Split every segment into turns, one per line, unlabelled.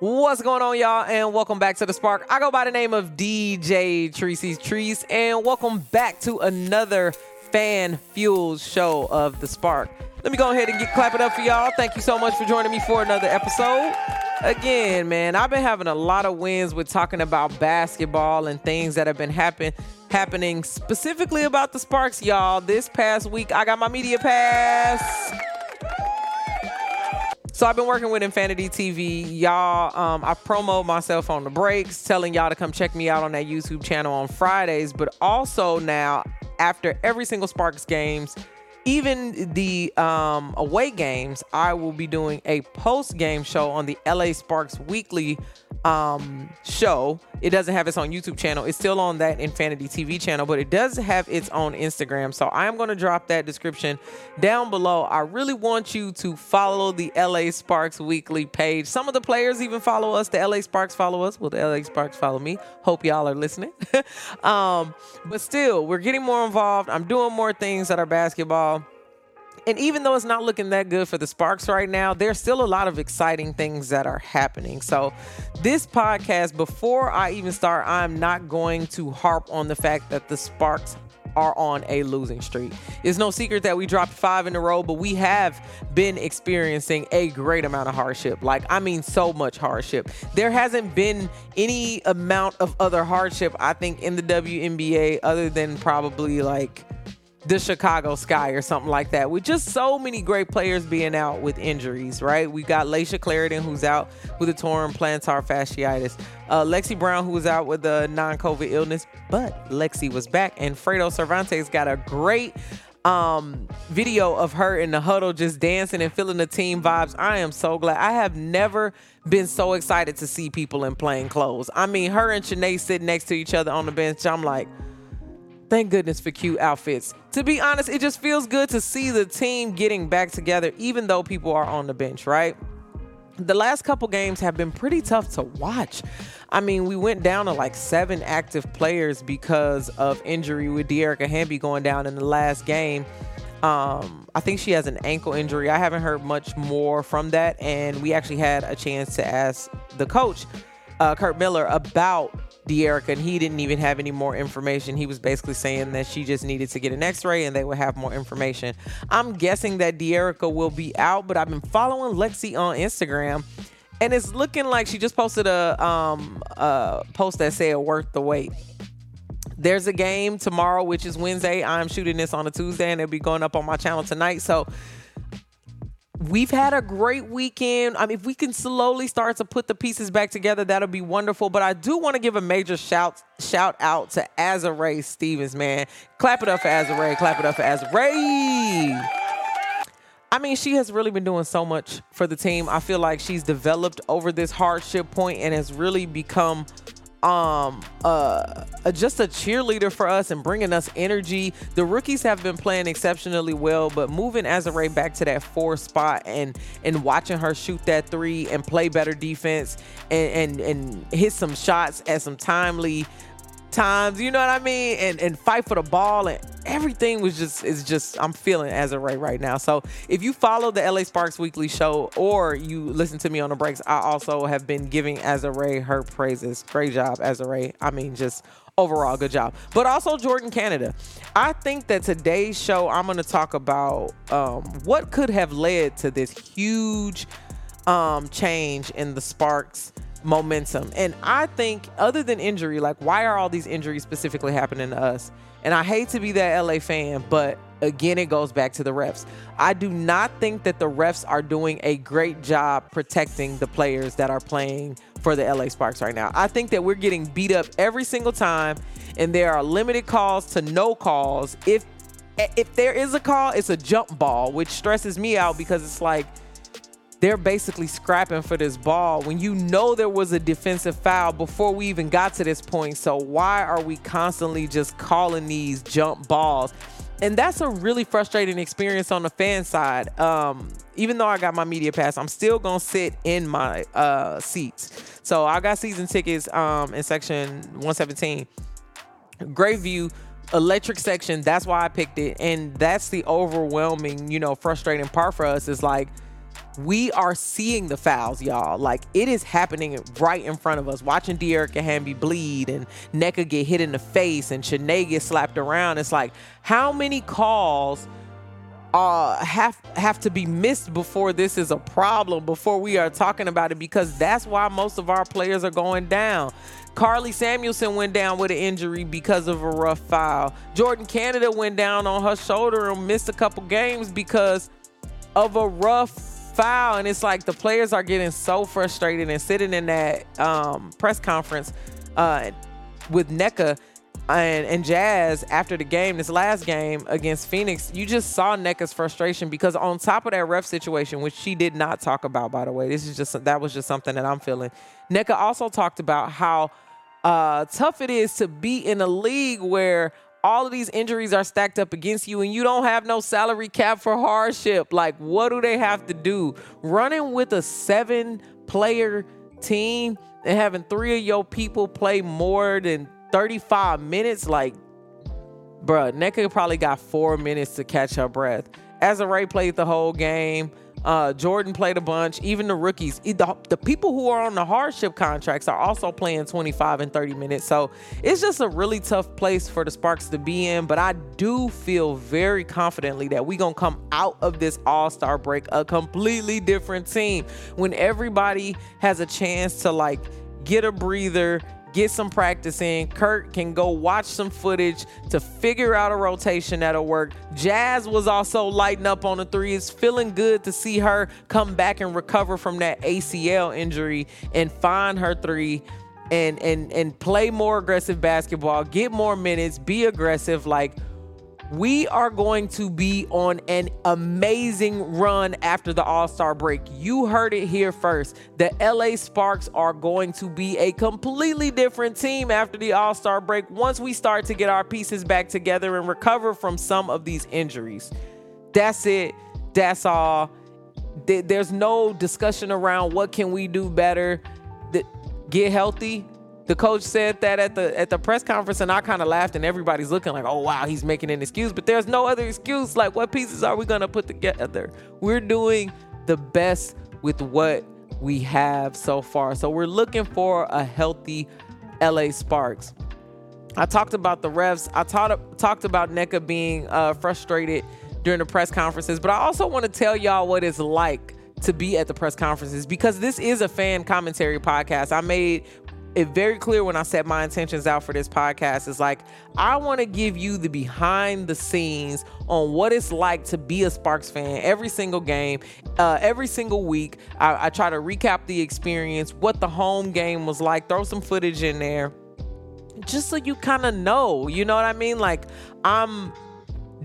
What's going on, y'all? And welcome back to the Spark. I go by the name of DJ Tricey's Trice, and welcome back to another fan fueled show of the Spark. Let me go ahead and get clap it up for y'all. Thank you so much for joining me for another episode. Again, man, I've been having a lot of wins with talking about basketball and things that have been happen happening specifically about the Sparks, y'all. This past week, I got my media pass. So I've been working with Infinity TV. Y'all, um, I promo myself on the breaks, telling y'all to come check me out on that YouTube channel on Fridays. But also now, after every single Sparks games, even the um, away games, I will be doing a post game show on the LA Sparks Weekly um, show. It doesn't have its own YouTube channel. It's still on that Infinity TV channel, but it does have its own Instagram. So I am going to drop that description down below. I really want you to follow the LA Sparks Weekly page. Some of the players even follow us. The LA Sparks follow us. Well, the LA Sparks follow me. Hope y'all are listening. um, but still, we're getting more involved. I'm doing more things that are basketball. And even though it's not looking that good for the Sparks right now, there's still a lot of exciting things that are happening. So, this podcast, before I even start, I'm not going to harp on the fact that the Sparks are on a losing streak. It's no secret that we dropped five in a row, but we have been experiencing a great amount of hardship. Like, I mean, so much hardship. There hasn't been any amount of other hardship, I think, in the WNBA other than probably like the Chicago Sky or something like that. With just so many great players being out with injuries, right? We got Layshia Clarendon who's out with a torn plantar fasciitis. Uh, Lexi Brown who was out with a non-COVID illness, but Lexi was back. And Fredo Cervantes got a great um, video of her in the huddle just dancing and feeling the team vibes. I am so glad. I have never been so excited to see people in plain clothes. I mean, her and Chiney sitting next to each other on the bench. I'm like, Thank goodness for cute outfits. To be honest, it just feels good to see the team getting back together, even though people are on the bench, right? The last couple games have been pretty tough to watch. I mean, we went down to like seven active players because of injury with Dearica Hamby going down in the last game. Um, I think she has an ankle injury. I haven't heard much more from that, and we actually had a chance to ask the coach, uh, Curt Miller, about Dearica, and he didn't even have any more information. He was basically saying that she just needed to get an X-ray, and they would have more information. I'm guessing that Dearica will be out, but I've been following Lexi on Instagram, and it's looking like she just posted a um, a post that said "worth the wait." There's a game tomorrow, which is Wednesday. I'm shooting this on a Tuesday, and it'll be going up on my channel tonight. So we've had a great weekend. I mean, if we can slowly start to put the pieces back together, that'll be wonderful. But I do want to give a major shout shout out to Azurá Stevens, man. Clap it up for Azurá. Clap it up for Azurá. I mean, she has really been doing so much for the team. I feel like she's developed over this hardship point and has really become um uh, uh, just a cheerleader for us and bringing us energy. The rookies have been playing exceptionally well, but moving Azurá back to that four spot and and watching her shoot that three and play better defense and and, and hit some shots at some timely times, you know what I mean? And and fight for the ball and everything was just is just I'm feeling Azurá right now. So if you follow the LA Sparks weekly show or you listen to me on the breaks, I also have been giving Azurá her praises. Great job, Azurá. I mean, just overall good job. But also Jordan Canada. I think that today's show I'm going to talk about um, what could have led to this huge um, change in the Sparks momentum. And I think, other than injury, like why are all these injuries specifically happening to us? And I hate to be that LA fan, but again, it goes back to the refs. I do not think that the refs are doing a great job protecting the players that are playing for the LA Sparks right now. I think that we're getting beat up every single time, and there are limited calls to no calls. If if there is a call, it's a jump ball, which stresses me out because it's like they're basically scrapping for this ball when you know there was a defensive foul before we even got to this point. So why are we constantly just calling these jump balls? And that's a really frustrating experience on the fan side. Um, even though I got my media pass, I'm still gonna sit in my uh, seats. So I got season tickets um, in section 117. Great view electric section that's why i picked it and that's the overwhelming you know frustrating part for us is like we are seeing the fouls, y'all. Like it is happening right in front of us. Watching Dearica Hamby bleed and Nneka get hit in the face and Chiney get slapped around. It's like how many calls uh have have to be missed before this is a problem before we are talking about it because that's why most of our players are going down Karlie Samuelson went down with an injury because of a rough foul. Jordan Canada went down on her shoulder and missed a couple games because of a rough foul. And it's like the players are getting so frustrated and sitting in that um, press conference uh, with Nneka and, and Jazz after the game, this last game against Phoenix, you just saw Nneka's frustration because on top of that ref situation, which she did not talk about, by the way, this is just that was just something that I'm feeling. Nneka also talked about how uh, tough it is to be in a league where all of these injuries are stacked up against you and you don't have no salary cap for hardship. Like, what do they have to do? Running with a seven player team and having three of your people play more than 35 minutes, like, bruh, Nneka probably got four minutes to catch her breath. Azurá played the whole game. Uh, Jordan played a bunch. Even the rookies, the, the people who are on the hardship contracts are also playing 25 and 30 minutes. So it's just a really tough place for the Sparks to be in. But I do feel very confidently that we're going to come out of this All Star break a completely different team when everybody has a chance to like get a breather get some practice in. Curt can go watch some footage to figure out a rotation that'll work. Jazz was also lighting up on the three. It's feeling good to see her come back and recover from that ACL injury and find her three and and and play more aggressive basketball, get more minutes, be aggressive like we are going to be on an amazing run after the All Star break. You heard it here first. The LA Sparks are going to be a completely different team after the All Star break once we start to get our pieces back together and recover from some of these injuries. That's it. That's all. There's no discussion around what can we do better. Get healthy, the coach said that at the at the press conference, and I kind of laughed, and everybody's looking like, "Oh wow, he's making an excuse." But there's no other excuse. Like, what pieces are we gonna put together? We're doing the best with what we have so far. So we're looking for a healthy LA Sparks. I talked about the refs. I taught, talked about Nneka being uh, frustrated during the press conferences, but I also want to tell y'all what it's like to be at the press conferences because this is a fan commentary podcast. I made it very clear when I set my intentions out for this podcast is like I want to give you the behind the scenes on what it's like to be a Sparks fan every single game, uh, every single week. I, I try to recap the experience, what the home game was like, throw some footage in there, just so you kind of know. You know what I mean? Like I'm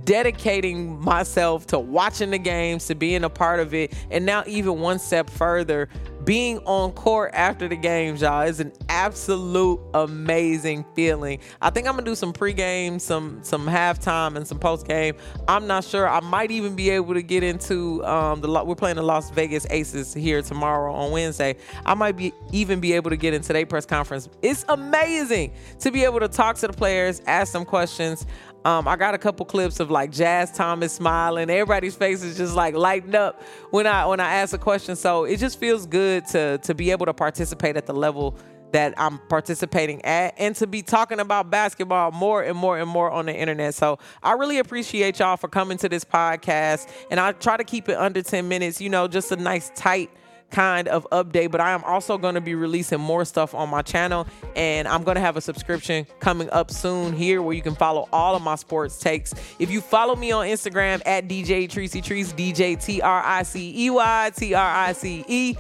dedicating myself to watching the games, to being a part of it, and now even one step further, being on court after the games, y'all, is an absolute amazing feeling. I think I'm gonna do some pregame, some some halftime, and some postgame. I'm not sure. I might even be able to get into um, the. We're playing the Las Vegas Aces here tomorrow on Wednesday. I might be even be able to get into their press conference. It's amazing to be able to talk to the players, ask them questions. Um, I got a couple clips of like Jazz Thomas smiling. Everybody's face is just like lighting up when I when I ask a question. So it just feels good to to be able to participate at the level that I'm participating at and to be talking about basketball more and more and more on the internet. So I really appreciate y'all for coming to this podcast. And I try to keep it under 10 minutes, you know, just a nice tight kind of update, but I am also going to be releasing more stuff on my channel. And I'm going to have a subscription coming up soon here where you can follow all of my sports takes. If you follow me on Instagram at DJ Tricey Trice, DJ T R I C E Y T R I C E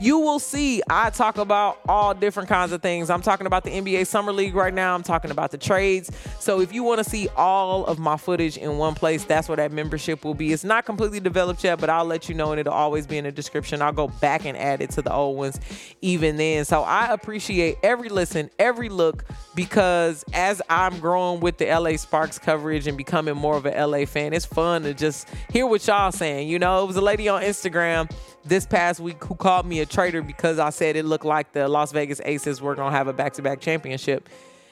you will see I talk about all different kinds of things. I'm talking about the NBA Summer League right now. I'm talking about the trades. So if you want to see all of my footage in one place, that's where that membership will be. It's not completely developed yet, but I'll let you know and it'll always be in the description. I'll go back and add it to the old ones even then. So I appreciate every listen, every look because as I'm growing with the LA Sparks coverage and becoming more of an LA fan, it's fun to just hear what y'all saying. You know, it was a lady on Instagram this past week who called me a traitor because I said it looked like the Las Vegas Aces were going to have a back to back championship.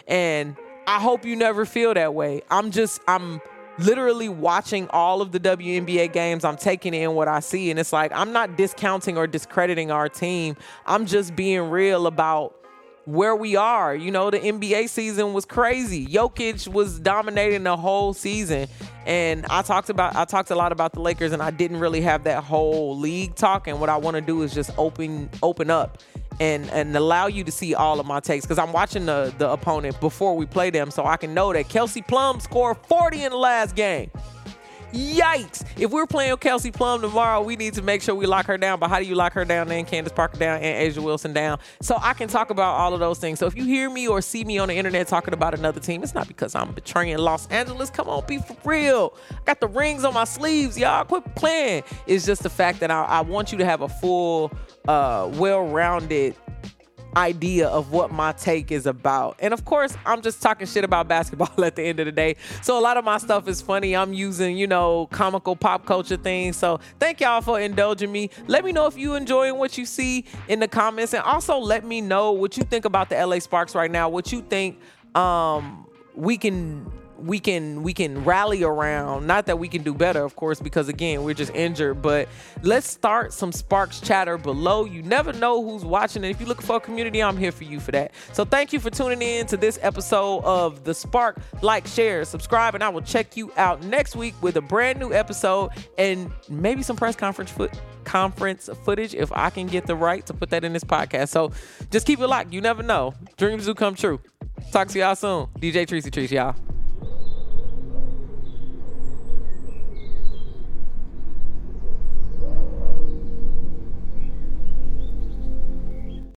And I hope you never feel that way. I'm just, I'm literally watching all of the WNBA games. I'm taking in what I see. And it's like, I'm not discounting or discrediting our team. I'm just being real about where we are. You know, the NBA season was crazy. Jokic was dominating the whole season. And I talked about I talked a lot about the Lakers and I didn't really have that whole league talk. And what I want to do is just open open up and and allow you to see all of my takes because I'm watching the the opponent before we play them so I can know that Kelsey Plum scored 40 in the last game. Yikes! If we're playing Kelsey Plum tomorrow, we need to make sure we lock her down. But how do you lock her down and Candace Parker down and A'ja Wilson down? So I can talk about all of those things. So if you hear me or see me on the internet talking about another team, it's not because I'm betraying Los Angeles. Come on, be for real. I got the rings on my sleeves, y'all. Quit playing. It's just the fact that I, I want you to have a full, uh, well-rounded idea of what my take is about. And of course, I'm just talking shit about basketball at the end of the day. So a lot of my stuff is funny. I'm using, you know, comical pop culture things. So thank y'all for indulging me. Let me know if you enjoying what you see in the comments and also let me know what you think about the LA Sparks right now. What you think um we can we can we can rally around. Not that we can do better of course because again we're just injured but let's start some sparks chatter below. You never know who's watching and if you're looking for a community i'm here for you for that. So thank you for tuning in to this episode of the spark. Like share subscribe and i will check you out next week with a brand new episode and maybe some press conference foot conference footage if i can get the right to put that in this podcast. So just keep it locked. You never know. Dreams do come true. Talk to y'all soon. Dj Tricey Trice y'all